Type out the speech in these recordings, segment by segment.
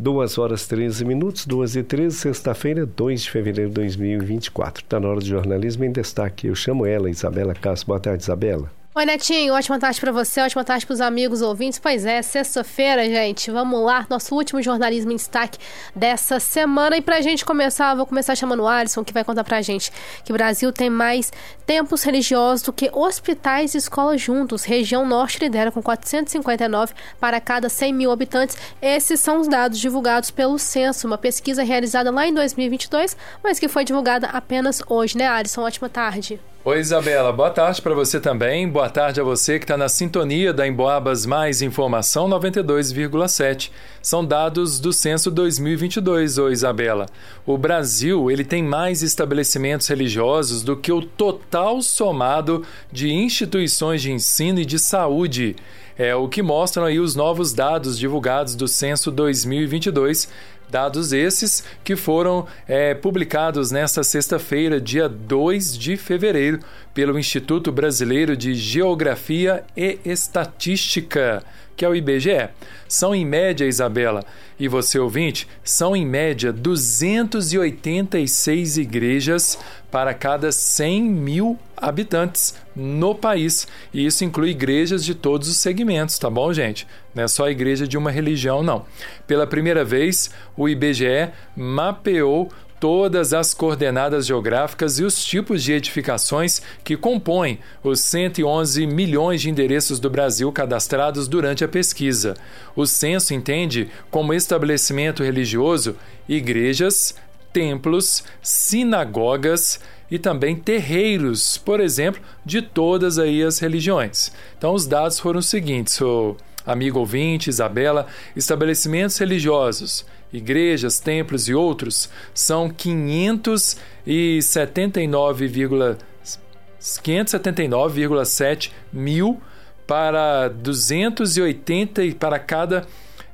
2 horas 13 minutos, 2 e 13, sexta-feira, 2 de fevereiro de 2024. Está na hora do jornalismo em destaque. Eu chamo ela, Isabela Castro. Boa tarde, Isabela. Oi, Netinho, ótima tarde para você, ótima tarde para os amigos ouvintes. Pois é, sexta-feira, gente, vamos lá, nosso último jornalismo em destaque dessa semana. E pra gente começar, vou começar chamando o Alisson, que vai contar pra gente que o Brasil tem mais templos religiosos do que hospitais e escolas juntos. Região Norte lidera com 459 para cada 100 mil habitantes. Esses são os dados divulgados pelo Censo, uma pesquisa realizada lá em 2022, mas que foi divulgada apenas hoje, né, Alisson? Ótima tarde. Oi, Isabela. Boa tarde para você também. Boa tarde a você que está na sintonia da Emboabas Mais Informação 92,7. São dados do Censo 2022, oi, Isabela. O Brasil ele tem mais estabelecimentos religiosos do que o total somado de instituições de ensino e de saúde. É o que mostram aí os novos dados divulgados do Censo 2022 Dados esses que foram é, publicados nesta sexta-feira, dia 2 de fevereiro, pelo Instituto Brasileiro de Geografia e Estatística, que é o IBGE. São em média, Isabela, e você ouvinte, são em média 286 igrejas para cada 100 mil habitantes no país. E isso inclui igrejas de todos os segmentos, tá bom, gente? Não é só a igreja de uma religião, não. Pela primeira vez, o IBGE mapeou todas as coordenadas geográficas e os tipos de edificações que compõem os 111 milhões de endereços do Brasil cadastrados durante a pesquisa. O censo entende como estabelecimento religioso igrejas, templos, sinagogas e também terreiros, por exemplo, de todas aí as religiões. Então os dados foram os seguintes, o amigo ouvinte, Isabela, estabelecimentos religiosos igrejas, templos e outros, são 579,7 mil para 280 para cada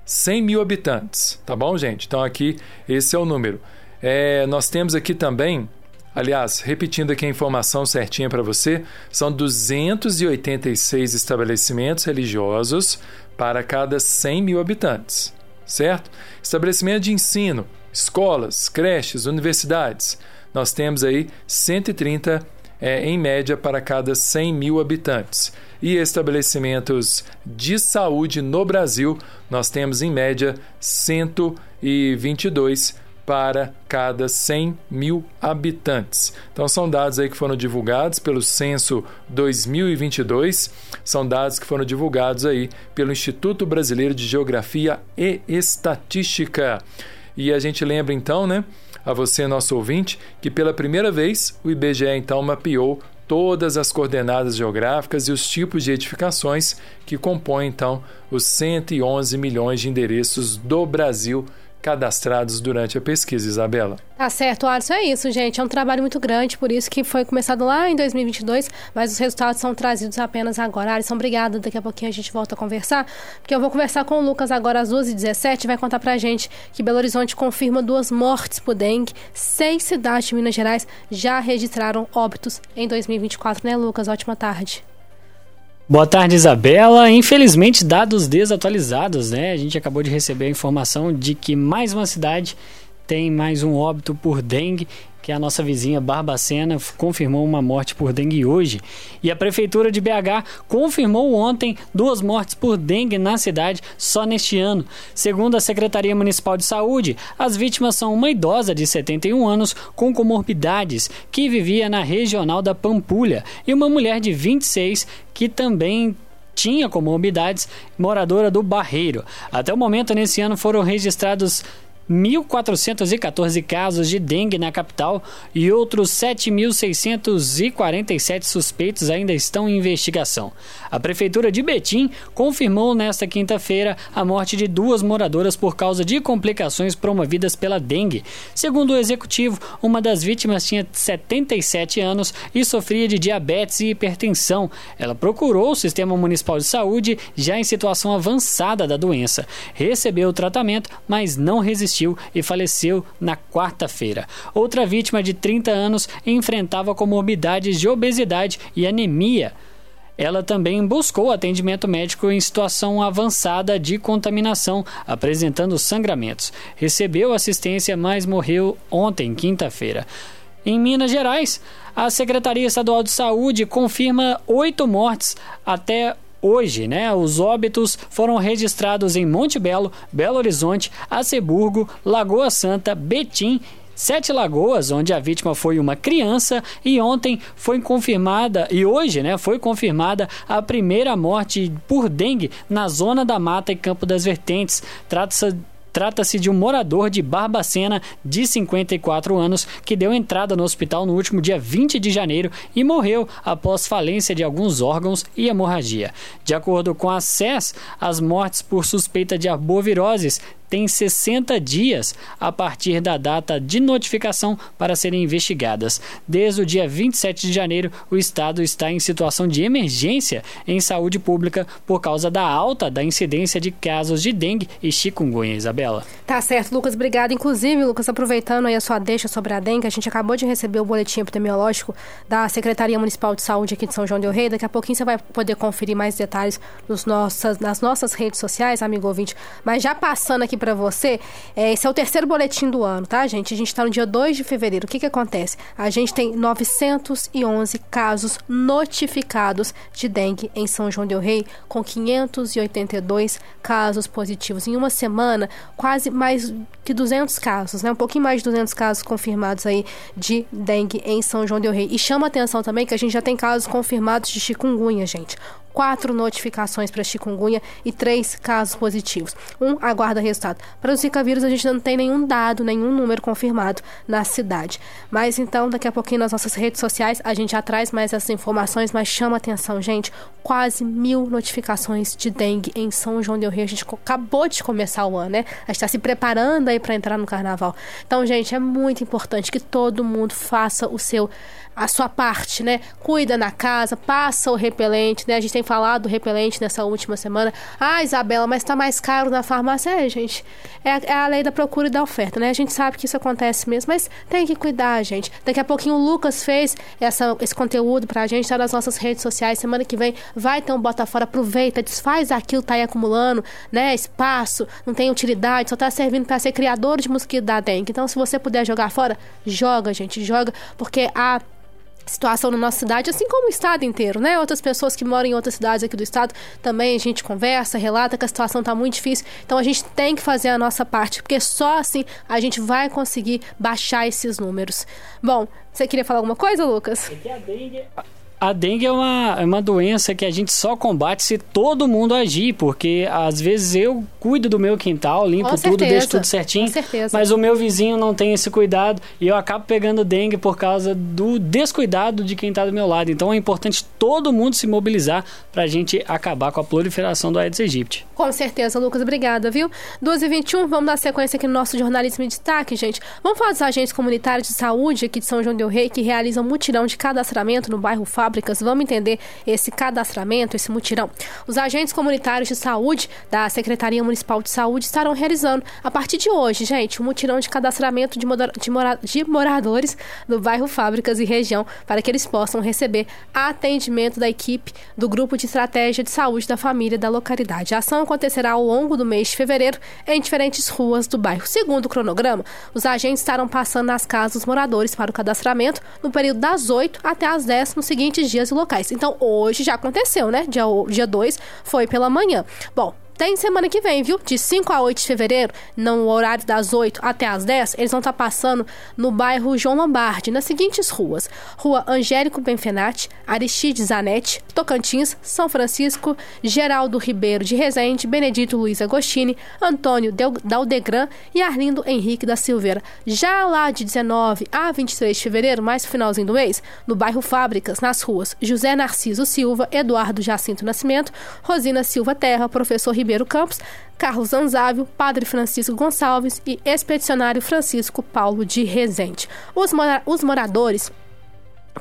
100 mil habitantes, tá bom, gente? Então aqui esse é o número. É, nós temos aqui também, aliás, repetindo aqui a informação certinha para você, são 286 estabelecimentos religiosos para cada 100 mil habitantes certo? Estabelecimento de ensino, escolas, creches, universidades. Nós temos aí 130 é, em média para cada 100 mil habitantes. E estabelecimentos de saúde no Brasil, nós temos em média 122 para cada 100 mil habitantes. Então, são dados aí que foram divulgados pelo Censo 2022, são dados que foram divulgados aí pelo Instituto Brasileiro de Geografia e Estatística. E a gente lembra então, né, a você, nosso ouvinte, que pela primeira vez o IBGE então mapeou todas as coordenadas geográficas e os tipos de edificações que compõem então os 111 milhões de endereços do Brasil cadastrados durante a pesquisa, Isabela. Tá certo, Alisson, é isso, gente. É um trabalho muito grande, por isso que foi começado lá em 2022, mas os resultados são trazidos apenas agora. Alisson, obrigada. Daqui a pouquinho a gente volta a conversar, porque eu vou conversar com o Lucas agora às 12h17 e vai contar pra gente que Belo Horizonte confirma duas mortes por dengue. Seis cidades de Minas Gerais já registraram óbitos em 2024, né, Lucas? Ótima tarde. Boa tarde, Isabela. Infelizmente, dados desatualizados, né? A gente acabou de receber a informação de que mais uma cidade tem mais um óbito por dengue que a nossa vizinha Barbacena confirmou uma morte por dengue hoje. E a Prefeitura de BH confirmou ontem duas mortes por dengue na cidade só neste ano. Segundo a Secretaria Municipal de Saúde, as vítimas são uma idosa de 71 anos com comorbidades que vivia na regional da Pampulha e uma mulher de 26 que também tinha comorbidades, moradora do Barreiro. Até o momento, nesse ano, foram registrados 1.414 casos de dengue na capital e outros 7.647 suspeitos ainda estão em investigação. A Prefeitura de Betim confirmou nesta quinta-feira a morte de duas moradoras por causa de complicações promovidas pela dengue. Segundo o executivo, uma das vítimas tinha 77 anos e sofria de diabetes e hipertensão. Ela procurou o Sistema Municipal de Saúde já em situação avançada da doença. Recebeu o tratamento, mas não resistiu e faleceu na quarta-feira. Outra vítima de 30 anos enfrentava comorbidades de obesidade e anemia. ela também buscou atendimento médico em situação avançada de contaminação, apresentando sangramentos. Recebeu assistência, mas morreu ontem, quinta-feira. Em Minas Gerais, a Secretaria Estadual de Saúde confirma oito mortes até hoje, né? Os óbitos foram registrados em Monte Belo, Belo Horizonte, Aceburgo, Lagoa Santa, Betim Sete Lagoas, onde a vítima foi uma criança, e ontem foi confirmada, e hoje, né, foi confirmada a primeira morte por dengue na zona da mata e Campo das Vertentes. Trata-se Trata-se de um morador de Barbacena de 54 anos que deu entrada no hospital no último dia 20 de janeiro e morreu após falência de alguns órgãos e hemorragia. De acordo com a SES, as mortes por suspeita de arboviroses têm 60 dias a partir da data de notificação para serem investigadas. Desde o dia 27 de janeiro, o estado está em situação de emergência em saúde pública por causa da alta da incidência de casos de dengue e chikungunya, Isabela. Tá certo, Lucas, obrigado. Inclusive, Lucas, aproveitando aí a sua deixa sobre a dengue, a gente acabou de receber o boletim epidemiológico da Secretaria Municipal de Saúde aqui de São João del Rei. Daqui a pouquinho você vai poder conferir mais detalhes nos nossas, nas nossas redes sociais, amigo ouvinte. Mas já passando aqui para você, é, esse é o terceiro boletim do ano, tá, gente? A gente está no dia 2 de fevereiro. O que que acontece? A gente tem 911 casos notificados de dengue em São João del Rei, com 582 casos positivos. Em uma semana, quase mais que 200 casos, né? Um pouquinho mais de 200 casos confirmados aí de dengue em São João del Rei. E chama atenção também que a gente já tem casos confirmados de chikungunya, gente quatro notificações para chikungunya e três casos positivos. Um aguarda resultado. Para o Zika vírus, a gente não tem nenhum dado, nenhum número confirmado na cidade. Mas então, daqui a pouquinho nas nossas redes sociais, a gente já traz mais essas informações, mas chama atenção, gente. Quase mil notificações de dengue em São João del Rei. A gente acabou de começar o ano, né? A gente está se preparando aí para entrar no carnaval. Então, gente, é muito importante que todo mundo faça o seu a sua parte, né? Cuida na casa, passa o repelente, né? A gente tem falado do repelente nessa última semana. Ah, Isabela, mas tá mais caro na farmácia. É, gente, é a, é a lei da procura e da oferta, né? A gente sabe que isso acontece mesmo, mas tem que cuidar, gente. Daqui a pouquinho o Lucas fez essa, esse conteúdo pra gente, tá nas nossas redes sociais. Semana que vem vai ter um bota fora, aproveita, desfaz aquilo tá aí acumulando, né? Espaço, não tem utilidade, só tá servindo para ser criador de mosquito da dengue. Então, se você puder jogar fora, joga, gente, joga, porque a situação na nossa cidade, assim como o estado inteiro, né? Outras pessoas que moram em outras cidades aqui do estado também a gente conversa, relata que a situação está muito difícil. Então a gente tem que fazer a nossa parte, porque só assim a gente vai conseguir baixar esses números. Bom, você queria falar alguma coisa, Lucas? É que a dengue, a dengue é uma, é uma doença que a gente só combate se todo mundo agir, porque às vezes eu cuido do meu quintal, limpo Com tudo, certeza. deixo tudo certinho, mas o meu vizinho não tem esse cuidado e eu acabo pegando dengue por causa do descuidado de quem está do meu lado. Então é importante todo mundo se mobilizar para a gente acabar com a proliferação do Aedes aegypti. Com certeza, Lucas, obrigada, viu? 2h21, vamos dar sequência aqui no nosso jornalismo de destaque, gente. Vamos falar dos agentes comunitários de saúde aqui de São João del Rei que realizam mutirão de cadastramento no bairro Fábio fábricas. Vamos entender esse cadastramento, esse mutirão. Os agentes comunitários de saúde da Secretaria Municipal de Saúde estarão realizando, a partir de hoje, gente, um mutirão de cadastramento de, de, mora de moradores do bairro Fábricas e região para que eles possam receber atendimento da equipe do Grupo de Estratégia de Saúde da Família da localidade. A ação acontecerá ao longo do mês de fevereiro em diferentes ruas do bairro. Segundo o cronograma, os agentes estarão passando nas casas dos moradores para o cadastramento no período das 8 até as 10 nos seguintes dias e locais. Então, hoje já aconteceu, né? Dia 2 dia dois foi pela manhã. Bom, tem semana que vem, viu? De 5 a 8 de fevereiro, no horário das 8 até as 10, eles vão estar tá passando no bairro João Lombardi, nas seguintes ruas: Rua Angélico Benfenati, Aristides Zanetti, Tocantins, São Francisco, Geraldo Ribeiro de Rezende, Benedito Luiz Agostini, Antônio Daldegran e Arlindo Henrique da Silveira. Já lá de 19 a 23 de fevereiro, mais finalzinho do mês, no bairro Fábricas, nas ruas José Narciso Silva, Eduardo Jacinto Nascimento, Rosina Silva Terra, Professor Ribeiro Ribeiro Campos, Carlos Anzávio, Padre Francisco Gonçalves e Expedicionário Francisco Paulo de Rezende. Os, mora os moradores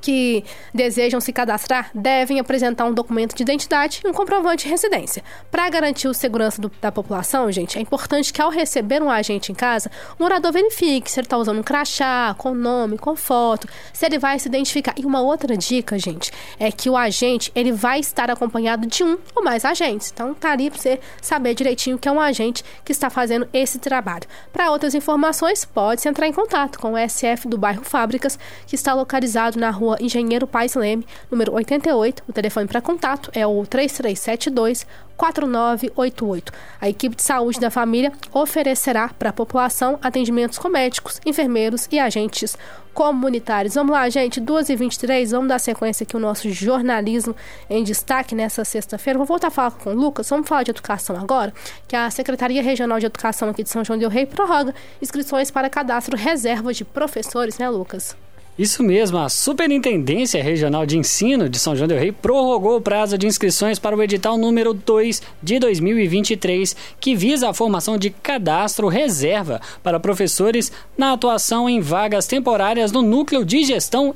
que desejam se cadastrar devem apresentar um documento de identidade e um comprovante de residência. Para garantir a segurança do, da população, gente, é importante que ao receber um agente em casa, o morador verifique se ele está usando um crachá, com nome, com foto, se ele vai se identificar. E uma outra dica, gente, é que o agente ele vai estar acompanhado de um ou mais agentes. Então tá ali para você saber direitinho que é um agente que está fazendo esse trabalho. Para outras informações, pode-se entrar em contato com o SF do bairro Fábricas, que está localizado na rua rua Engenheiro Pais Leme, número 88. O telefone para contato é o 3372 4988. A equipe de saúde da família oferecerá para a população atendimentos com médicos, enfermeiros e agentes comunitários. Vamos lá, gente, 2h23, vamos dar sequência aqui o nosso jornalismo em destaque nessa sexta-feira. Vou voltar a falar com o Lucas, vamos falar de educação agora, que a Secretaria Regional de Educação aqui de São João del Rei prorroga inscrições para cadastro reserva de professores, né, Lucas? Isso mesmo, a Superintendência Regional de Ensino de São João del Rei prorrogou o prazo de inscrições para o edital número 2 de 2023, que visa a formação de cadastro reserva para professores na atuação em vagas temporárias no núcleo de gestão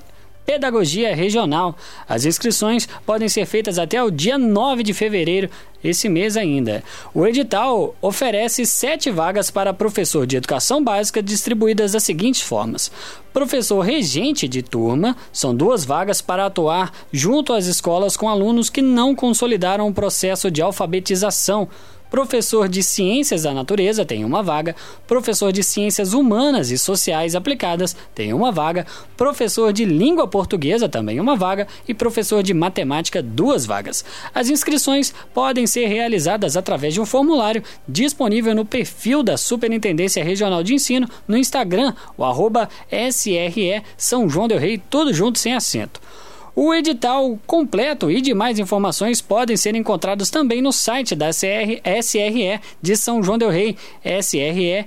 Pedagogia Regional. As inscrições podem ser feitas até o dia 9 de fevereiro, esse mês ainda. O edital oferece sete vagas para professor de educação básica, distribuídas das seguintes formas: professor regente de turma, são duas vagas para atuar junto às escolas com alunos que não consolidaram o processo de alfabetização Professor de Ciências da Natureza tem uma vaga, professor de Ciências Humanas e Sociais Aplicadas tem uma vaga, professor de Língua Portuguesa também uma vaga e professor de Matemática duas vagas. As inscrições podem ser realizadas através de um formulário disponível no perfil da Superintendência Regional de Ensino no Instagram, o arroba SRE São João del Rei, tudo junto sem acento. O edital completo e demais informações podem ser encontrados também no site da CR, SRE de São João del Rei, SRE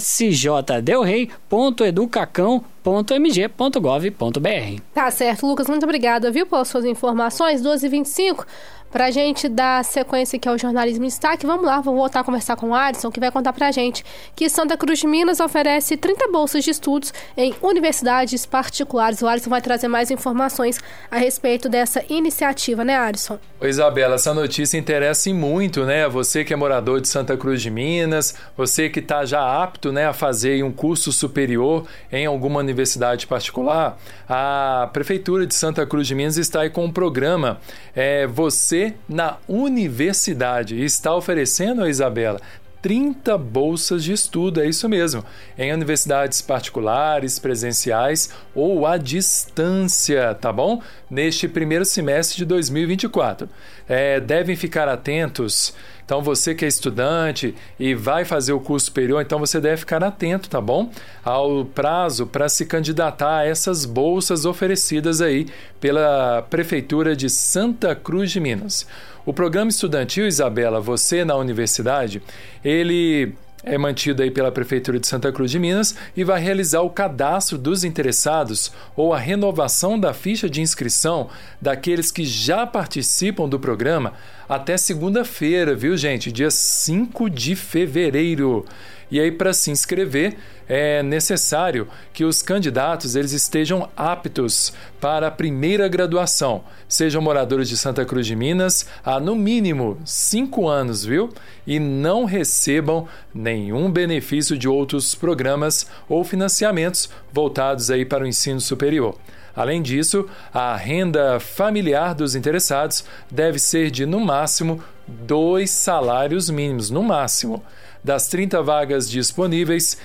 sjdelrei.educacão.mg.gov.br. Tá certo, Lucas, muito obrigada, viu, pelas suas informações. 12h25. Para a gente dar sequência aqui ao jornalismo em destaque, vamos lá, vou voltar a conversar com o Alisson, que vai contar para a gente que Santa Cruz de Minas oferece 30 bolsas de estudos em universidades particulares. O Alisson vai trazer mais informações a respeito dessa iniciativa, né, Alisson? Oi, Isabela, essa notícia interessa muito, né? Você que é morador de Santa Cruz de Minas, você que está já apto né, a fazer um curso superior em alguma universidade particular, a Prefeitura de Santa Cruz de Minas está aí com um programa é, Você na universidade e está oferecendo a Isabela 30 bolsas de estudo, é isso mesmo, em universidades particulares, presenciais ou à distância, tá bom? Neste primeiro semestre de 2024. É, devem ficar atentos então, você que é estudante e vai fazer o curso superior, então você deve ficar atento, tá bom? Ao prazo para se candidatar a essas bolsas oferecidas aí pela Prefeitura de Santa Cruz de Minas. O programa estudantil, Isabela, você na universidade, ele é mantido aí pela Prefeitura de Santa Cruz de Minas e vai realizar o cadastro dos interessados ou a renovação da ficha de inscrição daqueles que já participam do programa até segunda-feira, viu, gente? Dia 5 de fevereiro. E aí, para se inscrever, é necessário que os candidatos eles estejam aptos para a primeira graduação, sejam moradores de Santa Cruz de Minas há no mínimo cinco anos, viu? E não recebam nenhum benefício de outros programas ou financiamentos voltados aí para o ensino superior. Além disso, a renda familiar dos interessados deve ser de, no máximo, dois salários mínimos, no máximo. Das 30 vagas disponíveis,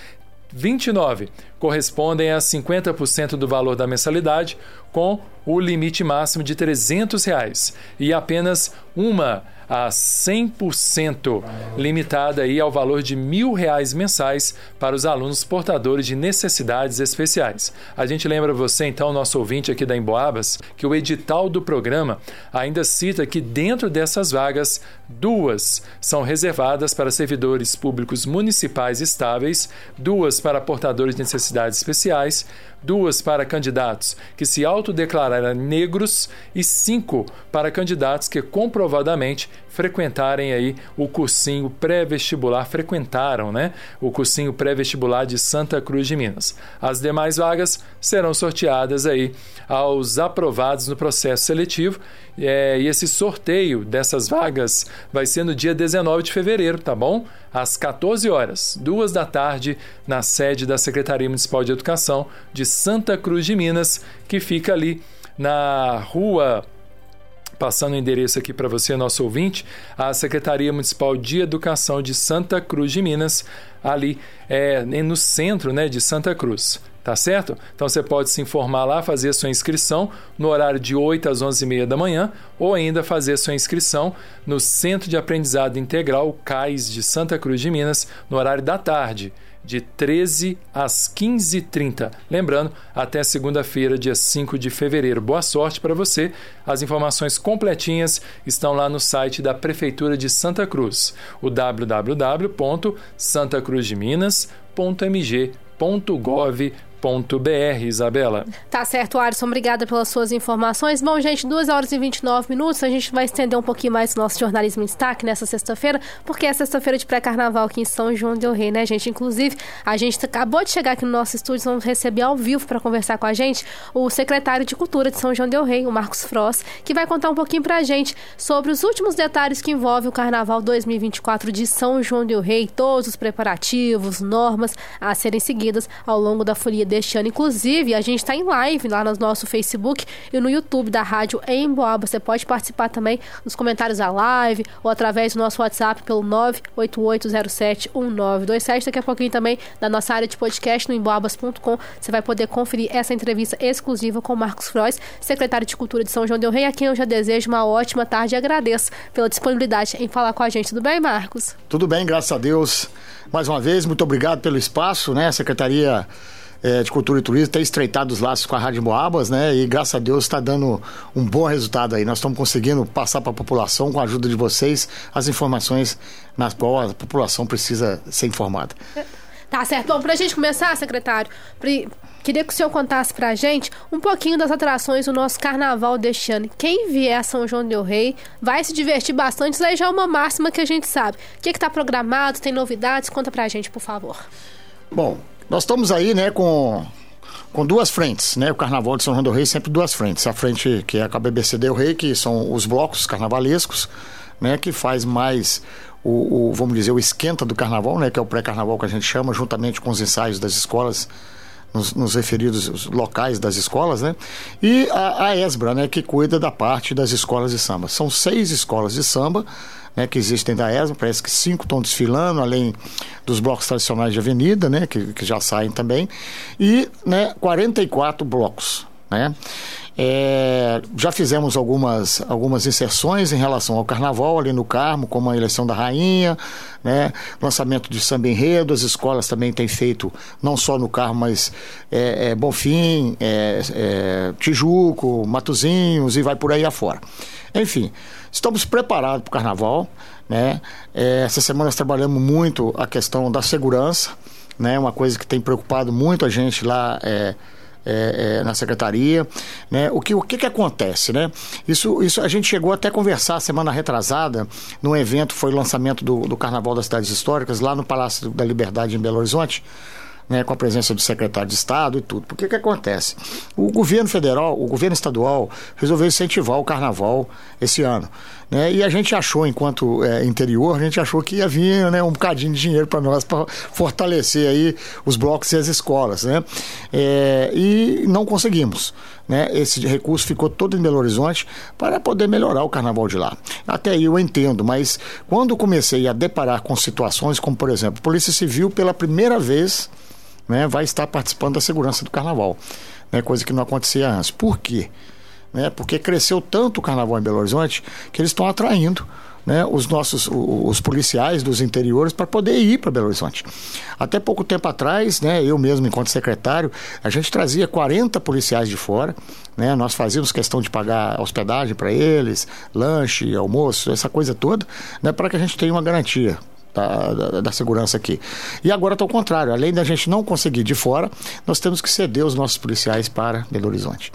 29 correspondem a 50% do valor da mensalidade, com o limite máximo de 300 reais, e apenas uma a 100%, limitada aí ao valor de mil reais mensais para os alunos portadores de necessidades especiais. A gente lembra você, então, nosso ouvinte aqui da Emboabas, que o edital do programa ainda cita que dentro dessas vagas, duas são reservadas para servidores públicos municipais estáveis, duas para portadores de necessidades especiais, duas para candidatos que se autodeclararam negros e cinco para candidatos que comprovadamente frequentarem aí o cursinho pré-vestibular, frequentaram, né? O cursinho pré-vestibular de Santa Cruz de Minas. As demais vagas serão sorteadas aí aos aprovados no processo seletivo é, e esse sorteio dessas vagas vai ser no dia 19 de fevereiro, tá bom? Às 14 horas, duas da tarde, na sede da Secretaria Municipal de Educação de Santa Cruz de Minas, que fica ali na rua passando o endereço aqui para você, nosso ouvinte, a Secretaria Municipal de Educação de Santa Cruz de Minas, ali é, no centro né, de Santa Cruz tá certo? Então você pode se informar lá, fazer sua inscrição no horário de 8 às 11h30 da manhã ou ainda fazer sua inscrição no Centro de Aprendizado Integral CAIS de Santa Cruz de Minas no horário da tarde, de 13 às 15h30. Lembrando, até segunda-feira, dia 5 de fevereiro. Boa sorte para você. As informações completinhas estão lá no site da Prefeitura de Santa Cruz, o www.santacruzdeminas.mg.gov.br br Isabela. Tá certo, Alisson. Obrigada pelas suas informações. Bom, gente, 2 horas e 29 minutos. A gente vai estender um pouquinho mais o nosso jornalismo em destaque nessa sexta-feira, porque é sexta-feira de pré-carnaval aqui em São João del Rei, né, gente? Inclusive, a gente acabou de chegar aqui no nosso estúdio, vamos receber ao vivo para conversar com a gente o secretário de Cultura de São João del Rei, o Marcos Frost, que vai contar um pouquinho pra gente sobre os últimos detalhes que envolvem o Carnaval 2024 de São João del Rei, todos os preparativos, normas a serem seguidas ao longo da folia deste ano. Inclusive, a gente está em live lá no nosso Facebook e no YouTube da rádio em Boaba. Você pode participar também nos comentários da live ou através do nosso WhatsApp pelo 988071927. Daqui a pouquinho também da nossa área de podcast no emboabas.com. Você vai poder conferir essa entrevista exclusiva com Marcos Frois, secretário de Cultura de São João del Rei, a quem eu já desejo uma ótima tarde e agradeço pela disponibilidade em falar com a gente. Tudo bem, Marcos? Tudo bem, graças a Deus. Mais uma vez, muito obrigado pelo espaço, né? Secretaria é, de Cultura e Turismo tem estreitado os laços com a Rádio Moabas, né? E graças a Deus está dando um bom resultado aí. Nós estamos conseguindo passar para a população, com a ajuda de vocês, as informações nas quais a população precisa ser informada. Tá certo. Bom, para a gente começar, secretário, queria que o senhor contasse para a gente um pouquinho das atrações do nosso carnaval deste ano. Quem vier a São João del Rei vai se divertir bastante, isso aí já é uma máxima que a gente sabe. O que está programado, tem novidades? Conta para a gente, por favor. Bom, nós estamos aí, né, com, com duas frentes, né? O Carnaval de São João do Rei sempre duas frentes. A frente que é a BBC Del Rei, que são os blocos carnavalescos, né, que faz mais o, o, vamos dizer, o esquenta do carnaval, né, que é o pré-carnaval que a gente chama, juntamente com os ensaios das escolas nos, nos, referidos locais das escolas, né? E a, a ESBRA, né, que cuida da parte das escolas de samba. São seis escolas de samba né, que existem da ESMA, parece que cinco estão desfilando, além dos blocos tradicionais de avenida, né, que, que já saem também, e né, 44 blocos. Né? É, já fizemos algumas, algumas inserções em relação ao carnaval ali no Carmo, como a eleição da rainha, né? lançamento de samba enredo, as escolas também têm feito, não só no Carmo, mas é, é Bonfim, é, é, Tijuco, Matozinhos e vai por aí afora. Enfim, estamos preparados para o carnaval. Né? É, essa semana nós trabalhamos muito a questão da segurança, né? uma coisa que tem preocupado muito a gente lá. É, é, é, na secretaria, né? O que o que, que acontece, né? Isso, isso a gente chegou até a conversar semana retrasada num evento foi o lançamento do, do Carnaval das Cidades Históricas lá no Palácio da Liberdade em Belo Horizonte né, com a presença do secretário de Estado e tudo. Porque o que acontece? O governo federal, o governo estadual, resolveu incentivar o carnaval esse ano. Né? E a gente achou, enquanto é, interior, a gente achou que ia vir né, um bocadinho de dinheiro para nós para fortalecer aí os blocos e as escolas. Né? É, e não conseguimos. Né? Esse recurso ficou todo em Belo Horizonte para poder melhorar o carnaval de lá. Até aí eu entendo, mas quando comecei a deparar com situações como, por exemplo, Polícia Civil pela primeira vez né, vai estar participando da segurança do carnaval, né, coisa que não acontecia antes. Por quê? Né, porque cresceu tanto o carnaval em Belo Horizonte que eles estão atraindo né, os nossos os policiais dos interiores para poder ir para Belo Horizonte. Até pouco tempo atrás, né, eu mesmo, enquanto secretário, a gente trazia 40 policiais de fora. Né, nós fazíamos questão de pagar hospedagem para eles, lanche, almoço, essa coisa toda, né, para que a gente tenha uma garantia da, da, da segurança aqui. E agora está ao contrário, além da gente não conseguir de fora, nós temos que ceder os nossos policiais para Belo Horizonte.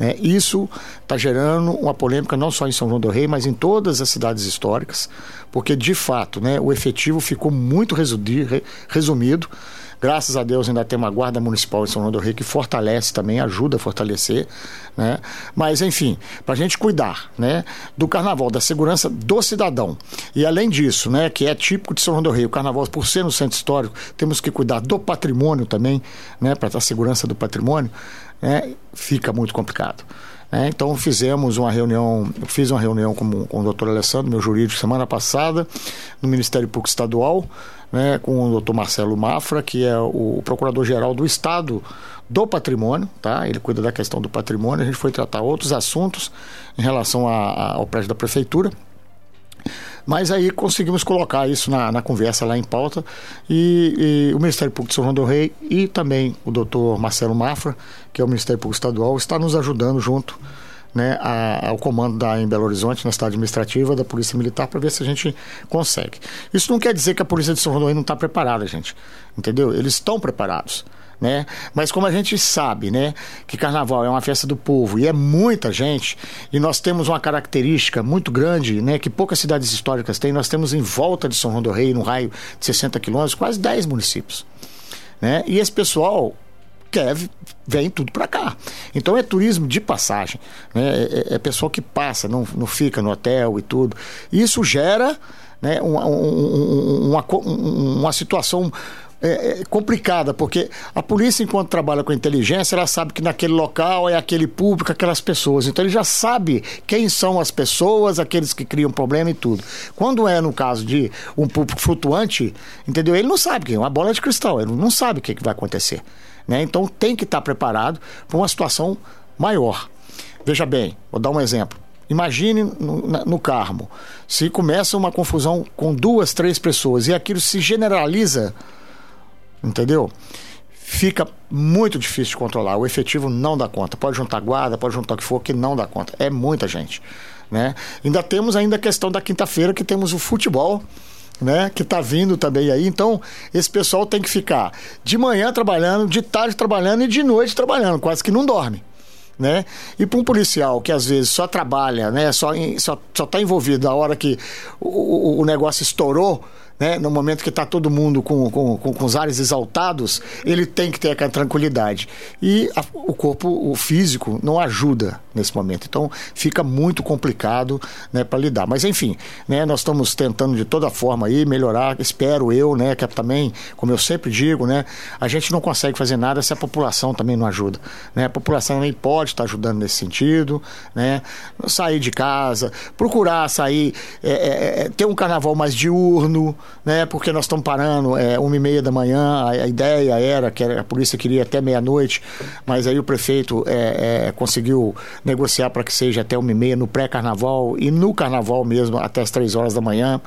É, isso está gerando uma polêmica não só em São João do Rei, mas em todas as cidades históricas, porque de fato né, o efetivo ficou muito resumido. Graças a Deus ainda tem uma guarda municipal em São João do Rei que fortalece também, ajuda a fortalecer, né? Mas enfim, para a gente cuidar, né, do Carnaval, da segurança do cidadão e além disso, né, que é típico de São João do Rei, o Carnaval por ser no centro histórico, temos que cuidar do patrimônio também, né, para a segurança do patrimônio, né, fica muito complicado. Né? Então fizemos uma reunião, fiz uma reunião com, com o doutor Alessandro, meu jurídico, semana passada, no Ministério Público Estadual, né, com o doutor Marcelo Mafra, que é o procurador-geral do Estado do patrimônio, tá? Ele cuida da questão do patrimônio. A gente foi tratar outros assuntos em relação a, a, ao prédio da prefeitura. Mas aí conseguimos colocar isso na, na conversa lá em pauta e, e, o Ministério Público de São João do Rei e também o doutor Marcelo Mafra, que é o Ministério Público Estadual, está nos ajudando junto né, a, ao comando da, em Belo Horizonte, na cidade administrativa, da Polícia Militar, para ver se a gente consegue. Isso não quer dizer que a Polícia de São João do Rei não está preparada, gente. Entendeu? Eles estão preparados né? Mas como a gente sabe, né, que carnaval é uma festa do povo e é muita gente, e nós temos uma característica muito grande, né, que poucas cidades históricas têm, nós temos em volta de São João do Rei, no raio de 60 quilômetros, quase 10 municípios, né? E esse pessoal quer vem tudo para cá. Então é turismo de passagem, né? É, é, é, pessoal que passa, não, não fica no hotel e tudo. Isso gera né, uma, uma, uma situação é, é, complicada, porque a polícia, enquanto trabalha com inteligência, ela sabe que naquele local é aquele público, aquelas pessoas. Então ele já sabe quem são as pessoas, aqueles que criam problema e tudo. Quando é no caso de um público flutuante, entendeu? Ele não sabe quem é uma bola de cristal, ele não sabe o que, que vai acontecer. Né? Então tem que estar preparado para uma situação maior. Veja bem, vou dar um exemplo. Imagine no, no, Carmo, se começa uma confusão com duas, três pessoas e aquilo se generaliza entendeu? Fica muito difícil de controlar. O efetivo não dá conta. Pode juntar guarda, pode juntar o que for, que não dá conta. É muita gente. Né? Ainda temos ainda a questão da quinta-feira, que temos o futebol. Né, que está vindo também aí. Então, esse pessoal tem que ficar de manhã trabalhando, de tarde trabalhando e de noite trabalhando, quase que não dorme. Né? E para um policial que às vezes só trabalha, né, só está só, só tá envolvido na hora que o, o negócio estourou, né, no momento que está todo mundo com, com, com, com, os ares exaltados, ele tem que ter aquela tranquilidade. E a, o corpo, o físico, não ajuda nesse momento. Então fica muito complicado né, para lidar. Mas enfim, né, nós estamos tentando de toda forma aí melhorar, espero eu, né, que também, como eu sempre digo, né, a gente não consegue fazer nada se a população também não ajuda. Né? A população também pode estar ajudando nesse sentido, né? sair de casa, procurar sair, é, é, é ter um carnaval mais diurno, né? Porque nós estamos parando é, uma e meia da manhã. A, a ideia era que a polícia queria até meia-noite, mas aí o prefeito é, é, conseguiu negociar para que seja até uma e meia no pré-carnaval e no carnaval mesmo até as três horas da manhã,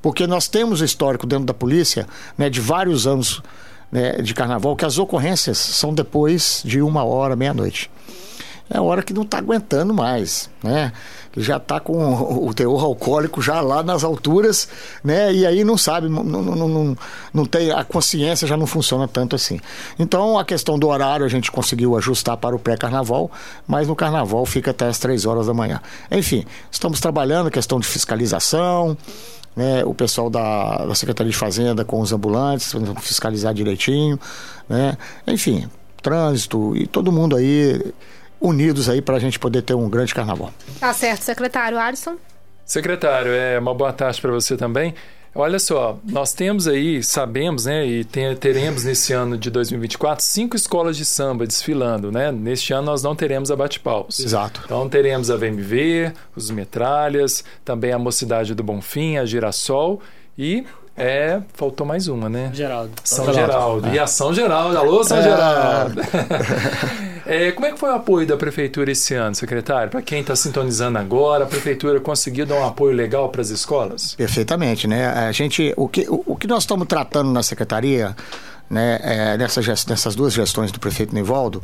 porque nós temos o histórico dentro da polícia, né? De vários anos né, de carnaval que as ocorrências são depois de uma hora, meia-noite é a hora que não está aguentando mais, né? Que já está com o teor alcoólico já lá nas alturas, né? E aí não sabe, não, não, não, não tem, a consciência já não funciona tanto assim. Então a questão do horário a gente conseguiu ajustar para o pré-carnaval, mas no carnaval fica até as três horas da manhã. Enfim, estamos trabalhando questão de fiscalização, né, o pessoal da, da, Secretaria de Fazenda com os ambulantes, fiscalizar direitinho, né, enfim, trânsito e todo mundo aí unidos aí para a gente poder ter um grande carnaval. Tá certo, secretário Alisson. Secretário, é uma boa tarde para você também. Olha só, nós temos aí, sabemos, né, e teremos nesse ano de 2024 cinco escolas de samba desfilando, né? Neste ano nós não teremos a Bate-Paus. Exato. Então teremos a VMV, os Metralhas, também a Mocidade do Bonfim, a Girassol e é, faltou mais uma, né? Geraldo. São, Geraldo. Geraldo. E a São Geraldo. Alô, São é. Geraldo. é, como é que foi o apoio da prefeitura esse ano, secretário? Para quem está sintonizando agora, a prefeitura conseguiu dar um apoio legal para as escolas? Perfeitamente, né? A gente, o que, o, o que nós estamos tratando na secretaria né, é, nessa nessas duas gestões do prefeito Nivaldo,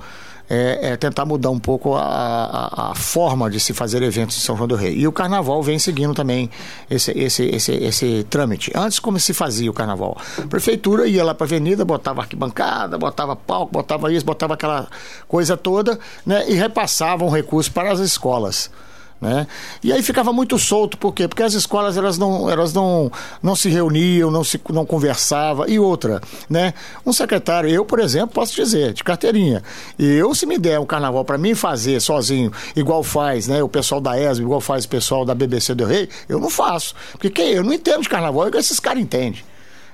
é, é, tentar mudar um pouco a, a, a, forma de se fazer eventos em São João do Rei. E o carnaval vem seguindo também esse, esse, esse, esse trâmite. Antes, como se fazia o carnaval? A prefeitura ia lá para a avenida, botava arquibancada, botava palco, botava isso, botava aquela coisa toda, né, e repassava um recurso para as escolas. Né? E aí ficava muito solto, por quê? Porque as escolas elas não, elas não, não se reuniam, não se não conversava. E outra, né? Um secretário, eu, por exemplo, posso dizer, de carteirinha, eu se me der um carnaval para mim fazer sozinho, igual faz, né? O pessoal da ESB, igual faz o pessoal da BBC do Rei, eu não faço. Porque quem, eu não entendo de carnaval, é que esses caras entendem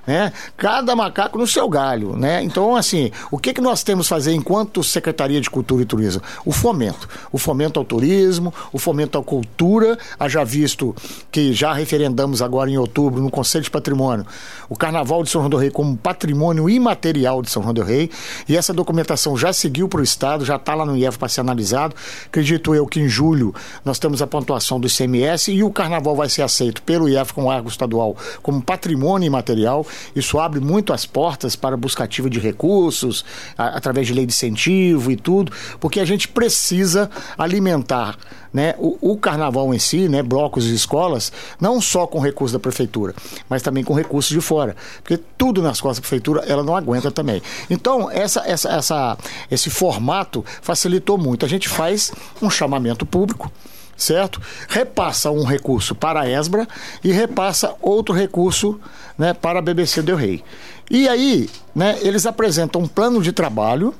né? Cada macaco no seu galho, né? Então, assim, o que, que nós temos que fazer enquanto Secretaria de Cultura e Turismo? O fomento. O fomento ao turismo, o fomento à cultura, haja visto que já referendamos agora em outubro no Conselho de Patrimônio o Carnaval de São João do Rei como patrimônio imaterial de São João do Rei, e essa documentação já seguiu para o Estado, já está lá no IEF para ser analisado. Acredito eu que em julho nós temos a pontuação do ICMS e o Carnaval vai ser aceito pelo IEF com órgão estadual como patrimônio imaterial. Isso abre muito as portas para buscativa de recursos, a, através de lei de incentivo e tudo, porque a gente precisa alimentar né, o, o, carnaval em si, né, blocos e escolas, não só com recursos da prefeitura, mas também com recursos de fora, porque tudo nas costas da prefeitura ela não aguenta também. Então essa, essa, essa, esse formato facilitou muito. A gente faz um chamamento público certo? Repassa um recurso para a ESBRA e repassa outro recurso né, para a BBC Del Rey. E aí, né, eles apresentam um plano de trabalho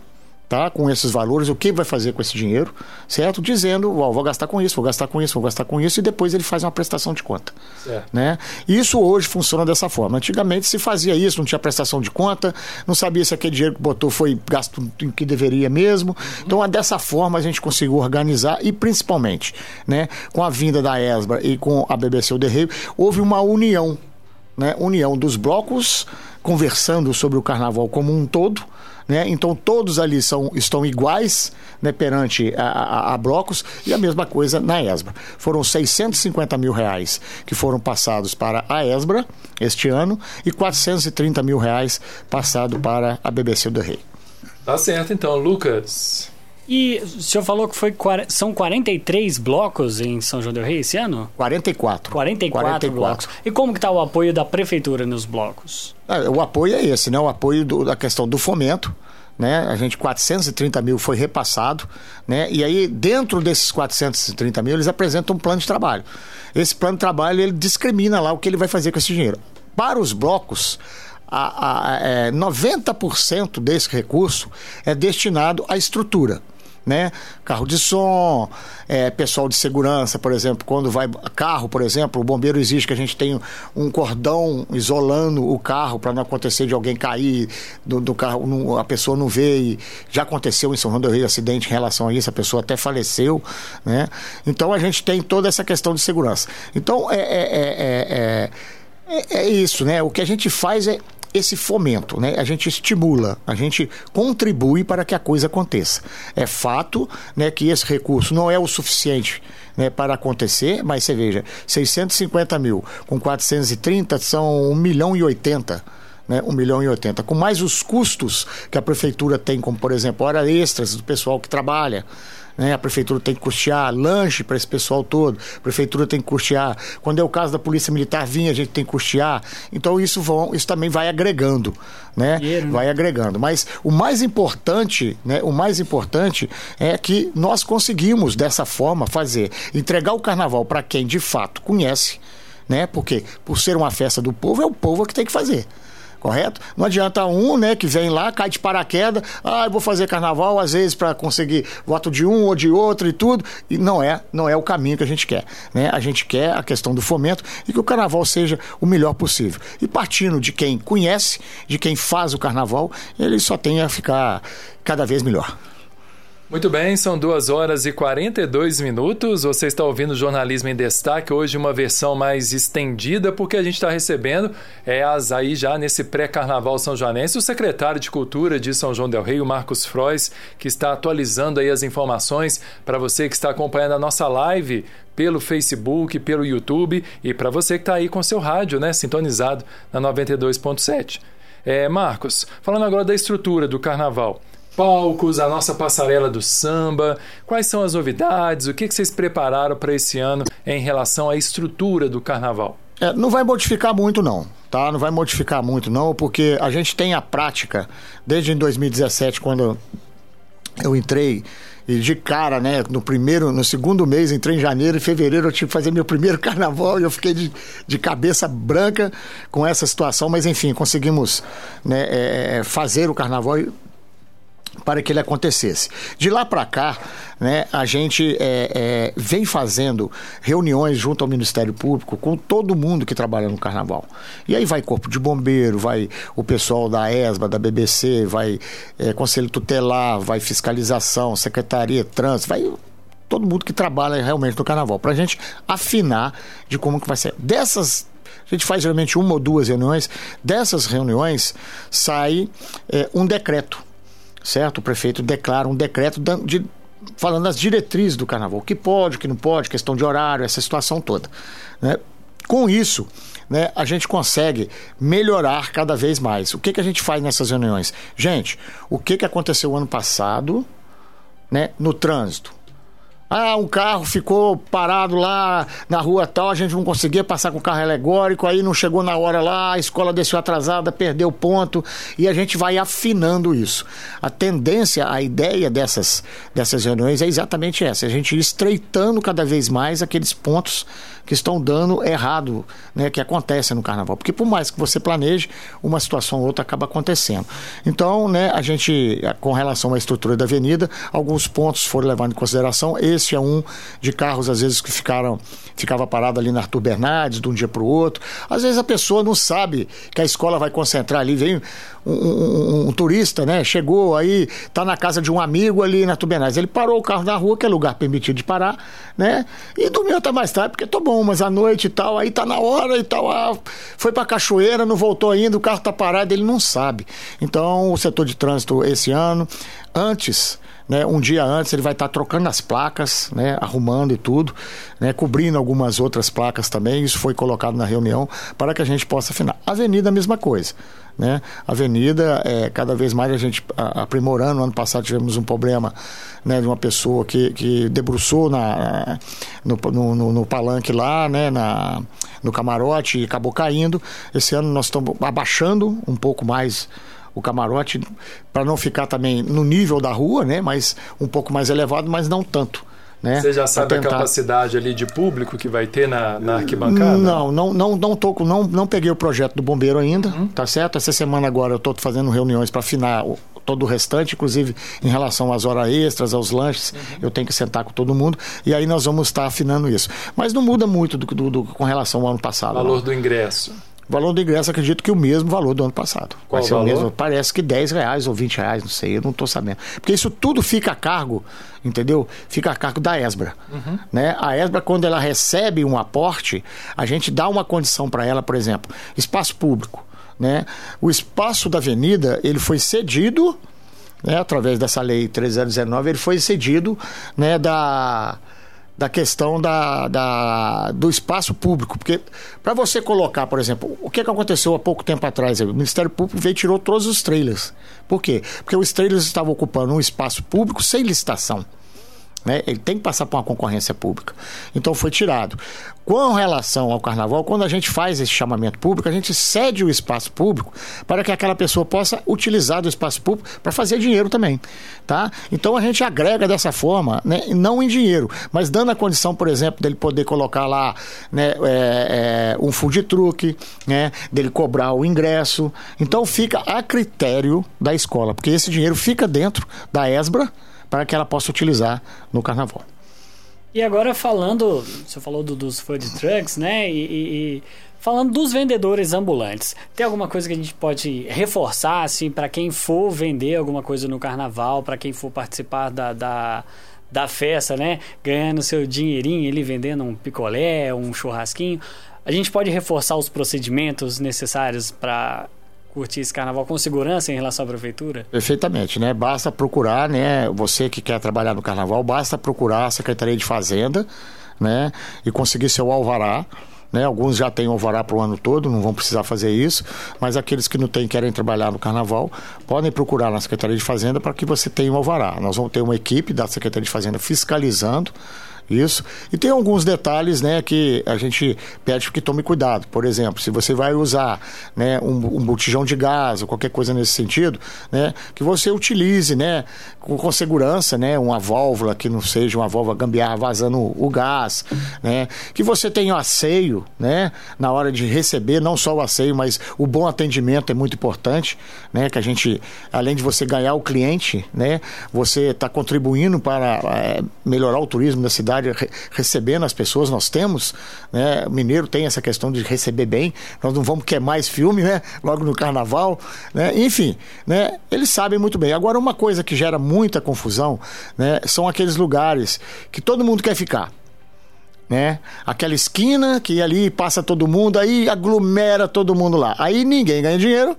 tá? com esses valores, o que vai fazer com esse dinheiro, certo? Dizendo, oh, vou gastar com isso, vou gastar com isso, vou gastar com isso, e depois ele faz uma prestação de conta. Certo. Né? Isso hoje funciona dessa forma. Antigamente se fazia isso, não tinha prestação de conta, não sabia se aquele dinheiro que botou foi gasto em que deveria mesmo. Então, dessa forma, a gente conseguiu organizar e, principalmente, né, com a vinda da ESBA e com a BBC O Derreio, houve uma união, né, união dos blocos conversando sobre o carnaval como um todo né? Então todos ali são, estão iguais né, perante a, a, a, blocos e a mesma coisa na ESBRA. Foram 650 mil reais que foram passados para a ESBRA este ano e 430 mil reais passado para a BBC do Rei. Tá certo então, Lucas. E o senhor falou que foi, são 43 blocos em São João del Rei esse ano? 44. 44, 44. blocos. E como que está o apoio da prefeitura nos blocos? É, o apoio é esse, né? O apoio do, da questão do fomento, né? A gente 430 mil foi repassado, né? E aí dentro desses 430 mil eles apresentam um plano de trabalho. Esse plano de trabalho ele discrimina lá o que ele vai fazer com esse dinheiro. Para os blocos a, a, é, 90% desse recurso é destinado à estrutura né? Carro de som, é, pessoal de segurança, por exemplo, quando vai carro, por exemplo, o bombeiro exige que a gente tenha um cordão isolando o carro para não acontecer de alguém cair do, do carro, não, a pessoa não vê. E já aconteceu em São João do Rio acidente em relação a isso, a pessoa até faleceu, né? Então a gente tem toda essa questão de segurança. Então é, é, é, é, é isso, né? O que a gente faz é esse fomento, né? A gente estimula, a gente contribui para que a coisa aconteça. É fato, né, que esse recurso não é o suficiente né, para acontecer, mas você veja, 650 mil com 430 são 1 milhão e 80 né, 1 milhão e 80, com mais os custos que a prefeitura tem, como por exemplo, hora extras do pessoal que trabalha, né? A prefeitura tem que custear lanche para esse pessoal todo, a prefeitura tem que custear. Quando é o caso da Polícia Militar vir, a gente tem que custear. Então isso, vão, isso também vai agregando, né? Dinheiro, né? Vai agregando. Mas o mais importante, né? O mais importante é que nós conseguimos dessa forma fazer, entregar o carnaval para quem de fato conhece, né? Porque por ser uma festa do povo, é o povo que tem que fazer correto? Não adianta um, né, que vem lá, cai de paraquedas, ah, eu vou fazer carnaval às vezes para conseguir voto de um ou de outro e tudo, e não é, não é o caminho que a gente quer, né? A gente quer a questão do fomento e que o carnaval seja o melhor possível. E partindo de quem conhece, de quem faz o carnaval, ele só tem a ficar cada vez melhor. Muito bem, são duas horas e 42 minutos. Você está ouvindo Jornalismo em Destaque, hoje uma versão mais estendida, porque a gente está recebendo é, as aí já nesse pré-carnaval são joanense, o secretário de Cultura de São João del Rei, o Marcos Frois, que está atualizando aí as informações para você que está acompanhando a nossa live pelo Facebook, pelo YouTube e para você que está aí com seu rádio, né, sintonizado na 92.7. É, Marcos, falando agora da estrutura do carnaval. Palcos, a nossa passarela do samba, quais são as novidades, o que, que vocês prepararam para esse ano em relação à estrutura do carnaval? É, não vai modificar muito, não. Tá? Não vai modificar muito, não, porque a gente tem a prática, desde em 2017, quando eu entrei e de cara, né, no primeiro, no segundo mês, entrei em janeiro e fevereiro eu tive que fazer meu primeiro carnaval e eu fiquei de, de cabeça branca com essa situação, mas enfim, conseguimos né, é, é fazer o carnaval para que ele acontecesse. De lá para cá, né, a gente é, é, vem fazendo reuniões junto ao Ministério Público com todo mundo que trabalha no Carnaval. E aí vai Corpo de Bombeiro, vai o pessoal da ESBA, da BBC, vai é, Conselho Tutelar, vai Fiscalização, Secretaria, Trânsito, vai todo mundo que trabalha realmente no Carnaval, para a gente afinar de como que vai ser. Dessas a gente faz geralmente uma ou duas reuniões. Dessas reuniões sai é, um decreto certo? O prefeito declara um decreto de, falando as diretrizes do carnaval, o que pode, o que não pode, questão de horário, essa situação toda. Né? Com isso, né, a gente consegue melhorar cada vez mais. O que, que a gente faz nessas reuniões? Gente, o que, que aconteceu ano passado né, no trânsito? Ah, um carro ficou parado lá na rua tal, a gente não conseguia passar com o carro alegórico, aí não chegou na hora lá, a escola desceu atrasada, perdeu ponto, e a gente vai afinando isso. A tendência, a ideia dessas, dessas reuniões é exatamente essa, a gente ir estreitando cada vez mais aqueles pontos que estão dando errado, né, que acontece no carnaval. Porque por mais que você planeje, uma situação ou outra acaba acontecendo. Então, né, a gente, com relação à estrutura da avenida, alguns pontos foram levados em consideração. Esse é um de carros, às vezes, que ficaram, ficava parado ali na Arthur Bernardes, de um dia para o outro. Às vezes a pessoa não sabe que a escola vai concentrar ali, vem um, um, um, turista, né? Chegou aí, tá na casa de um amigo ali na Tubenais. Ele parou o carro na rua, que é lugar permitido de parar, né? E dormiu até mais tarde, porque tô bom, mas à noite e tal, aí tá na hora e tal. Ah, foi pra cachoeira, não voltou ainda, o carro tá parado, ele não sabe. Então, o setor de trânsito esse ano, antes né, um dia antes ele vai estar tá trocando as placas, né, arrumando e tudo, né, cobrindo algumas outras placas também. Isso foi colocado na reunião para que a gente possa afinar. Avenida, mesma coisa. Né? Avenida, é, cada vez mais a gente aprimorando. Ano passado tivemos um problema né, de uma pessoa que, que debruçou na, no, no, no palanque lá, né, na, no camarote e acabou caindo. Esse ano nós estamos abaixando um pouco mais o camarote para não ficar também no nível da rua, né? Mas um pouco mais elevado, mas não tanto. Né? Você já sabe a capacidade ali de público que vai ter na, na arquibancada? Não, não, não, não, tô, não, não peguei o projeto do bombeiro ainda, uhum. tá certo? Essa semana agora eu estou fazendo reuniões para afinar o, todo o restante, inclusive em relação às horas extras, aos lanches, uhum. eu tenho que sentar com todo mundo e aí nós vamos estar afinando isso. Mas não muda muito do, do, do com relação ao ano passado. Valor não. do ingresso. O valor do ingresso, acredito que o mesmo valor do ano passado. Qual Vai ser valor? o mesmo. Parece que 10 reais ou 20 reais, não sei, eu não estou sabendo. Porque isso tudo fica a cargo, entendeu? Fica a cargo da ESBRA. Uhum. Né? A ESBRA, quando ela recebe um aporte, a gente dá uma condição para ela, por exemplo, espaço público. Né? O espaço da avenida, ele foi cedido, né, através dessa lei 3019, ele foi cedido né, da da questão da, da, do espaço público. Porque para você colocar, por exemplo, o que, que aconteceu há pouco tempo atrás? O Ministério Público veio e tirou todos os trailers. Por quê? Porque os trailers estavam ocupando um espaço público sem licitação. Né? Ele tem que passar por uma concorrência pública. Então foi tirado. Com relação ao carnaval, quando a gente faz esse chamamento público, a gente cede o espaço público para que aquela pessoa possa utilizar do espaço público para fazer dinheiro também. Tá? Então a gente agrega dessa forma, né? não em dinheiro, mas dando a condição, por exemplo, dele poder colocar lá né, é, é, um food truck, né, dele cobrar o ingresso. Então fica a critério da escola, porque esse dinheiro fica dentro da ESBRA para que ela possa utilizar no carnaval. E agora falando, você falou do, dos food trucks, né? E, e, e, falando dos vendedores ambulantes, tem alguma coisa que a gente pode reforçar, assim, para quem for vender alguma coisa no carnaval, para quem for participar da, da, da festa, né? Ganhando seu dinheirinho, ele vendendo um picolé, um churrasquinho. A gente pode reforçar os procedimentos necessários para curtir esse carnaval com segurança em relação à prefeitura? Perfeitamente, né? Basta procurar, né? Você que quer trabalhar no carnaval, basta procurar a Secretaria de Fazenda, né? E conseguir seu alvará. né? Alguns já têm alvará para o ano todo, não vão precisar fazer isso, mas aqueles que não têm querem trabalhar no carnaval, podem procurar na Secretaria de Fazenda para que você tenha um alvará. Nós vamos ter uma equipe da Secretaria de Fazenda fiscalizando isso. E tem alguns detalhes, né, que a gente pede que tome cuidado. Por exemplo, se você vai usar, né, um, um botijão de gás ou qualquer coisa nesse sentido, né, que você utilize, né, com, com, segurança, né, uma válvula que não seja uma válvula gambiarra vazando o, gás, né, que você tenha o asseio, né, na hora de receber, não só o asseio, mas o bom atendimento é muito importante, né, que a gente, além de você ganhar o cliente, né, você está contribuindo para é, melhorar o turismo da cidade cidade re, recebendo as pessoas, nós temos, né? Mineiro tem essa questão de receber bem, nós não vamos queimar esse filme, né? Logo no carnaval, né? Enfim, né? Eles sabem muito bem. Agora, uma coisa que gera muita confusão, né? São aqueles lugares que todo mundo quer ficar. Né? Aquela esquina que ali passa todo mundo, aí aglomera todo mundo lá. Aí ninguém ganha dinheiro,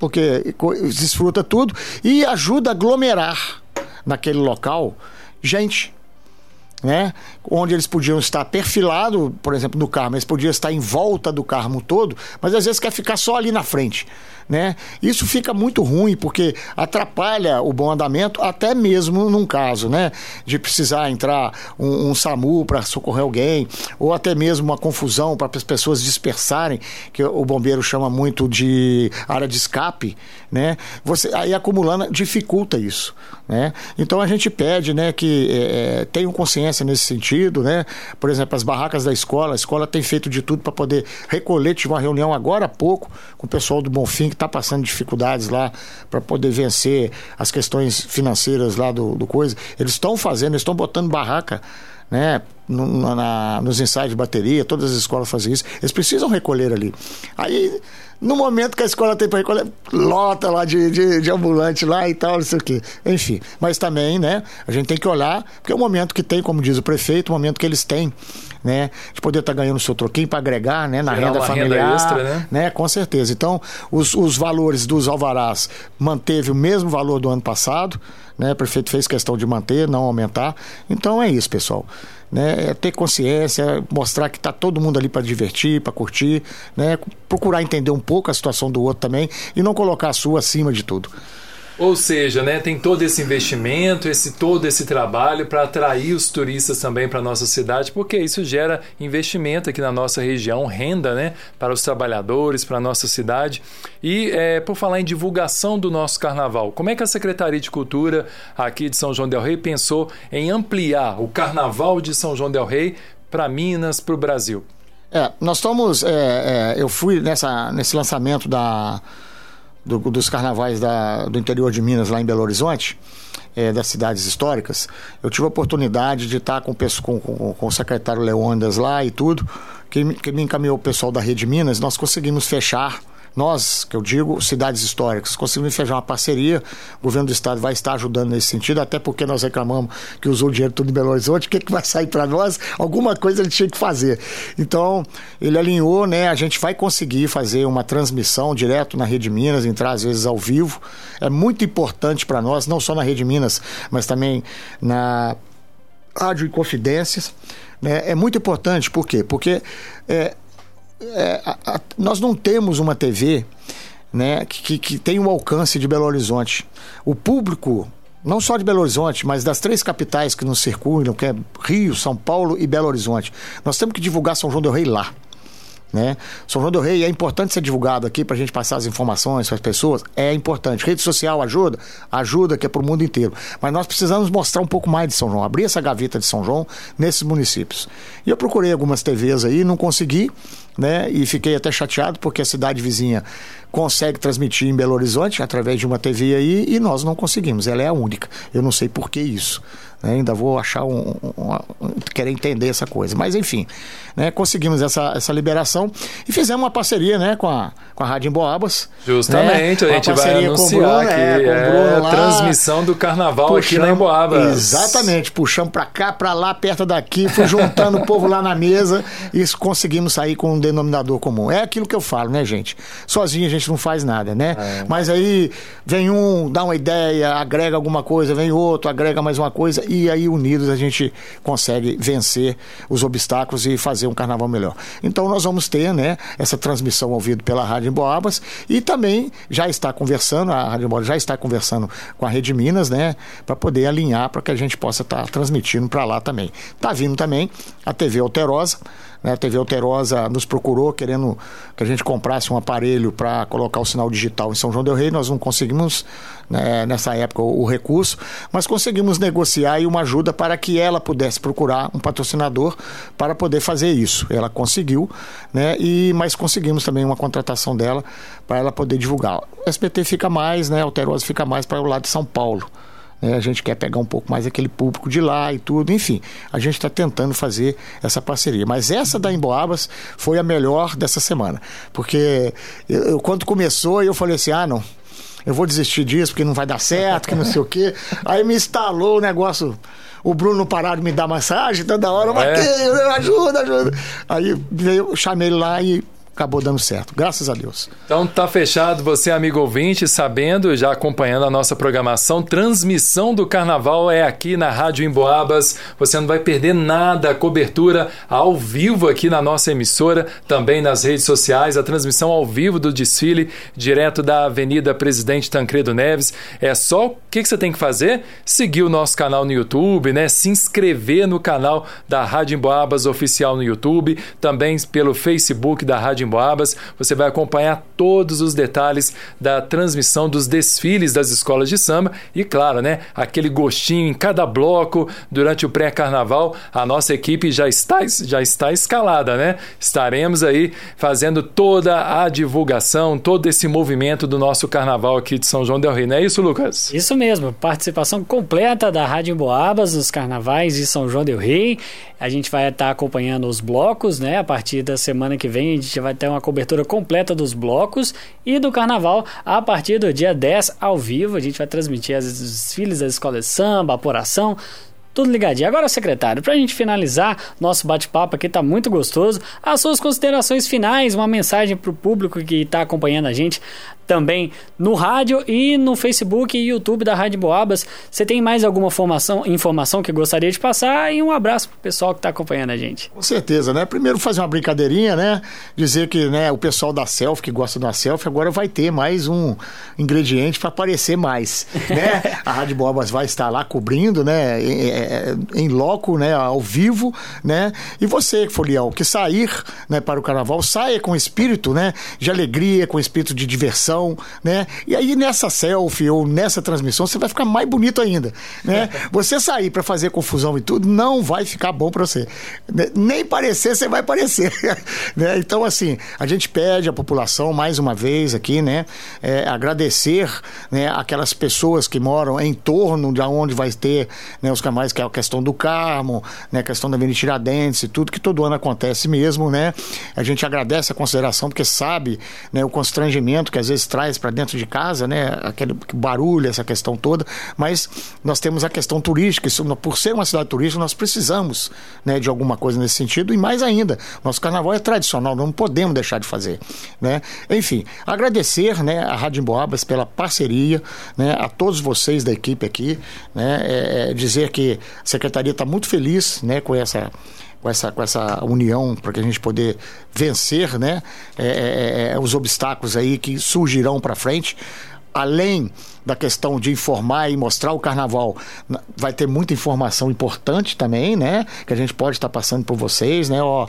porque desfruta tudo, e ajuda a aglomerar naquele local gente né? Onde eles podiam estar perfilados, por exemplo, no carro, eles podiam estar em volta do carro todo, mas às vezes quer ficar só ali na frente né? Isso fica muito ruim porque atrapalha o bom andamento, até mesmo num caso, né? De precisar entrar um, um SAMU para socorrer alguém, ou até mesmo uma confusão para as pessoas dispersarem, que o bombeiro chama muito de área de escape, né? Você aí acumulando dificulta isso, né? Então a gente pede, né, que é, é tenham consciência nesse sentido, né? Por exemplo, as barracas da escola, a escola tem feito de tudo para poder recolher. Tive uma reunião agora há pouco com o pessoal do Bonfim que está passando dificuldades lá para poder vencer as questões financeiras lá do, do coisa. Eles estão fazendo, estão botando barraca né, no, na, nos ensaios de bateria, todas as escolas fazem isso. Eles precisam recolher ali. Aí, no momento que a escola tem para recolher, lota lá de, de, de, ambulante lá e tal, não sei o quê. Enfim, mas também, né, a gente tem que olhar, porque é o momento que tem, como diz o prefeito, o momento que eles têm né? De poder estar tá ganhando o seu troquinho para agregar, né? Na Gerar renda familiar, renda extra, né? né? Com certeza. Então, os, os valores dos alvarás manteve o mesmo valor do ano passado, né? O prefeito fez questão de manter, não aumentar. Então é isso, pessoal. Né, é ter consciência, mostrar que está todo mundo ali para divertir, para curtir, né, procurar entender um pouco a situação do outro também e não colocar a sua acima de tudo. Ou seja, né, tem todo esse investimento, esse todo esse trabalho para atrair os turistas também para nossa cidade, porque isso gera investimento aqui na nossa região, renda, né, para os trabalhadores, para a nossa cidade. E é, por falar em divulgação do nosso carnaval, como é que a Secretaria de Cultura aqui de São João del Rei pensou em ampliar o Carnaval de São João del Rei para Minas, para o Brasil? É, nós estamos, é, é, eu fui nessa, nesse lançamento da do, dos carnavais da, do interior de Minas, lá em Belo Horizonte, é, das cidades históricas, eu tive a oportunidade de estar com, com, com, com o secretário Leondas lá e tudo, que, que me encaminhou o pessoal da Rede Minas, nós conseguimos fechar nós, que eu digo, cidades históricas, conseguimos fechar uma parceria, o governo do estado vai estar ajudando nesse sentido, até porque nós reclamamos que usou o dinheiro tudo em Belo Horizonte, o que, que vai sair para nós? Alguma coisa ele tinha que fazer. Então, ele alinhou, né? A gente vai conseguir fazer uma transmissão direto na Rede Minas, entrar às vezes ao vivo. É muito importante para nós, não só na Rede Minas, mas também na Rádio Confidências. Né? É muito importante, por quê? Porque é, é, a, a, nós não temos uma TV né, que, que tem o alcance de Belo Horizonte. O público, não só de Belo Horizonte, mas das três capitais que nos circulam, que é Rio, São Paulo e Belo Horizonte, nós temos que divulgar São João del Rei lá. Né? São João del Rei é importante ser divulgado aqui para a gente passar as informações para as pessoas. É importante. Rede social ajuda? Ajuda, que é para o mundo inteiro. Mas nós precisamos mostrar um pouco mais de São João, abrir essa gaveta de São João nesses municípios. E eu procurei algumas TVs aí, não consegui, né? E fiquei até chateado porque a cidade vizinha consegue transmitir em Belo Horizonte através de uma TV aí e nós não conseguimos. Ela é a única. Eu não sei por que isso. Né? Ainda vou achar um, um, um, querer entender essa coisa. Mas enfim, né? conseguimos essa, essa liberação e fizemos uma parceria né? com, a, com a Rádio Emboabas. Justamente, né? a gente vai anunciar Bruno, aqui é, é lá, transmissão do carnaval puxamos, aqui na Emboabas. Exatamente, puxamos para cá, para lá, perto daqui, fui juntando o povo lá na mesa e conseguimos sair com um denominador comum. É aquilo que eu falo, né, gente? Sozinho a gente não faz nada, né? É. Mas aí vem um, dá uma ideia, agrega alguma coisa, vem outro, agrega mais uma coisa e aí unidos a gente consegue vencer os obstáculos e fazer um carnaval melhor. Então nós vamos ter né, essa transmissão ao vivo pela Rádio Emboabas e também já está conversando, a Rádio Emboabas já está conversando com a Rede Minas, né, para poder alinhar para que a gente possa estar tá transmitindo para lá também. Está vindo também a TV Alterosa, né? A TV Alterosa nos procurou querendo que a gente comprasse um aparelho para colocar o sinal digital em São João del Rei. Nós não conseguimos, né, nessa época, o, o, recurso, mas conseguimos negociar e uma ajuda para que ela pudesse procurar um patrocinador para poder fazer isso. Ela conseguiu, né, e, mas conseguimos também uma contratação dela para ela poder divulgar. O SBT fica mais, né, Alterosa fica mais para o lado de São Paulo. Né? A gente quer pegar um pouco mais aquele público de lá e tudo. Enfim, a gente está tentando fazer essa parceria. Mas essa da Emboabas foi a melhor dessa semana. Porque eu, quando começou, eu falei assim: ah, não eu vou desistir disso porque não vai dar certo, que não sei o quê. Aí me instalou o negócio. O Bruno não parava de me dar massagem toda hora, é. Matheus, ajuda, ajuda. Aí veio, chamei ele lá e acabou dando certo, graças a Deus. Então tá fechado, você amigo ouvinte, sabendo, já acompanhando a nossa programação, transmissão do carnaval é aqui na Rádio Emboabas. Você não vai perder nada, cobertura ao vivo aqui na nossa emissora, também nas redes sociais, a transmissão ao vivo do desfile, direto da Avenida Presidente Tancredo Neves. É só o que, que você tem que fazer? Seguir o nosso canal no YouTube, né? Se inscrever no canal da Rádio Emboabas oficial no YouTube, também pelo Facebook da Rádio Emboabas, você vai acompanhar todos os detalhes da transmissão dos desfiles das escolas de samba e, claro, né, aquele gostinho em cada bloco durante o pré-carnaval. A nossa equipe já está, já está escalada, né? Estaremos aí fazendo toda a divulgação, todo esse movimento do nosso carnaval aqui de São João del Rei, não é isso, Lucas? Isso mesmo, participação completa da Rádio Emboabas nos carnavais de São João del Rei. A gente vai estar acompanhando os blocos, né? A partir da semana que vem a gente vai ter uma cobertura completa dos blocos e do carnaval a partir do dia 10 ao vivo. A gente vai transmitir as desfiles das escolas samba, apuração, tudo ligadinho. Agora, secretário, para a gente finalizar nosso bate-papo aqui, tá muito gostoso. As suas considerações finais, uma mensagem para o público que está acompanhando a gente também no rádio e no Facebook e YouTube da Rádio Boabas. Você tem mais alguma formação, informação que gostaria de passar? E um abraço pro pessoal que está acompanhando a gente. Com certeza, né? Primeiro fazer uma brincadeirinha, né? Dizer que né, o pessoal da selfie, que gosta da selfie, agora vai ter mais um ingrediente para aparecer mais, né? a Rádio Boabas vai estar lá cobrindo, né? Em, é, é, em loco, né? Ao vivo, né? E você, Folião, que sair né, para o carnaval, saia com espírito, né? De alegria, com espírito de diversão né? E aí nessa selfie ou nessa transmissão você vai ficar mais bonito ainda, né? Você sair para fazer confusão e tudo não vai ficar bom para você. Né? Nem parecer você vai parecer, né? Então assim, a gente pede à população mais uma vez aqui, né? É, agradecer, né? Aquelas pessoas que moram em torno de onde vai ter, né? Os canais que é a questão do Carmo, né? A questão da Avenida Tiradentes e tudo que todo ano acontece mesmo, né? A gente agradece a consideração porque sabe, né? O constrangimento que às vezes traz para dentro de casa, né? Aquele barulho, essa questão toda. Mas nós temos a questão turística. Isso, por ser uma cidade turística, nós precisamos né, de alguma coisa nesse sentido. E mais ainda, nosso carnaval é tradicional, não podemos deixar de fazer. Né? Enfim, agradecer né, a Rádio Emboabas pela parceria, né, a todos vocês da equipe aqui. Né, é, é dizer que a Secretaria está muito feliz né, com essa com essa, com essa união para que a gente poder vencer né, é, é, é os obstáculos aí que surgirão para frente. Além da questão de informar e mostrar o carnaval, vai ter muita informação importante também, né? Que a gente pode estar passando por vocês, né? Ó,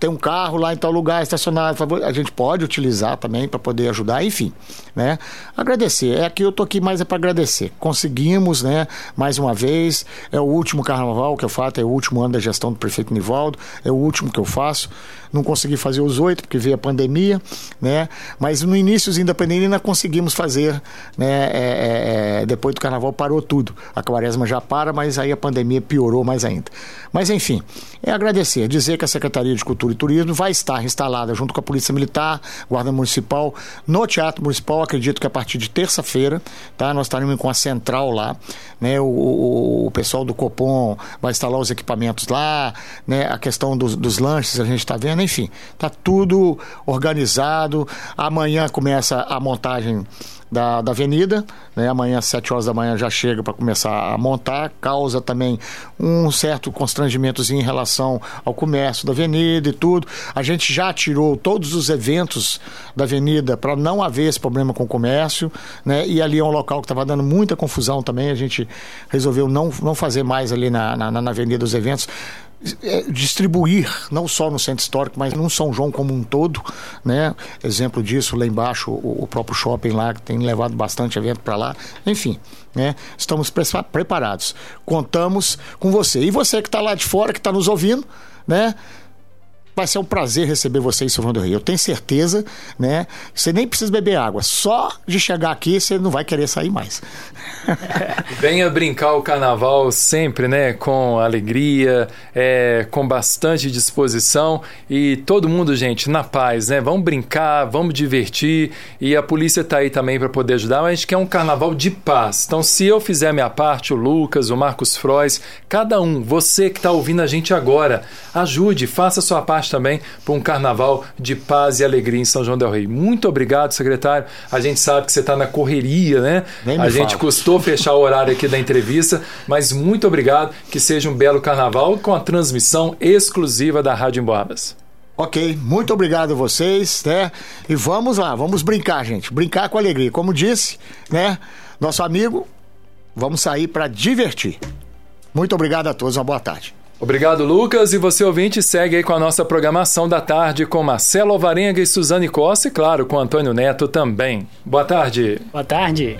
tem um carro lá em tal lugar estacionado, a gente pode utilizar também para poder ajudar, enfim, né? Agradecer. É aqui eu tô aqui mais é para agradecer. Conseguimos, né? Mais uma vez, é o último carnaval que eu faço, é o último ano da gestão do prefeito Nivaldo, é o último que eu faço. Não consegui fazer os oito porque veio a pandemia, né? Mas no iníciozinho da pandemia ainda conseguimos fazer, né? É, é, é, depois do carnaval parou tudo. A quaresma já para, mas aí a pandemia piorou mais ainda. Mas enfim, é agradecer, dizer que a Secretaria de Cultura e Turismo vai estar instalada junto com a Polícia Militar, Guarda Municipal, no Teatro Municipal, acredito que a partir de terça-feira, tá? Nós estaremos com a central lá, né? O, o, o, pessoal do Copom vai instalar os equipamentos lá, né? A questão dos, dos lanches a gente está vendo, enfim, tá tudo organizado. Amanhã começa a montagem da, da avenida. Né? Amanhã, às 7 horas da manhã, já chega para começar a montar. Causa também um certo constrangimento em relação ao comércio da avenida e tudo. A gente já tirou todos os eventos da avenida para não haver esse problema com o comércio. Né? E ali é um local que estava dando muita confusão também. A gente resolveu não, não fazer mais ali na, na, na avenida os eventos distribuir, não só no centro histórico, mas no São João como um todo, né? Exemplo disso, lá embaixo, o, o próprio shopping lá, que tem levado bastante evento para lá. Enfim, né? Estamos preparados. Contamos com você. E você que está lá de fora, que está nos ouvindo, né? Vai ser um prazer receber você em São João do Rio. Eu tenho certeza, né? Você nem precisa beber água. Só de chegar aqui, você não vai querer sair mais. Venha brincar o carnaval sempre, né? Com alegria, é, com bastante disposição e todo mundo, gente, na paz, né? Vamos brincar, vamos divertir e a polícia tá aí também para poder ajudar, mas a gente quer um carnaval de paz. Então, se eu fizer minha parte, o Lucas, o Marcos Frois, cada um, você que está ouvindo a gente agora, ajude, faça a sua parte também para um carnaval de paz e alegria em São João del Rei. Muito obrigado, secretário. A gente sabe que você está na correria, né? a gente fala. custou fechar o horário aqui da entrevista, mas muito obrigado. Que seja um belo carnaval com a transmissão exclusiva da Rádio Emboabas. Ok, muito obrigado a vocês, né? E vamos lá, vamos brincar, gente. Brincar com alegria. Como disse, né? Nosso amigo, vamos sair para divertir. Muito obrigado a todos, uma boa tarde. Obrigado, Lucas. E você, ouvinte, segue aí com a nossa programação da tarde com Marcelo Alvarenga e Suzane Costa e, claro, com Antônio Neto também. Boa tarde. Boa tarde.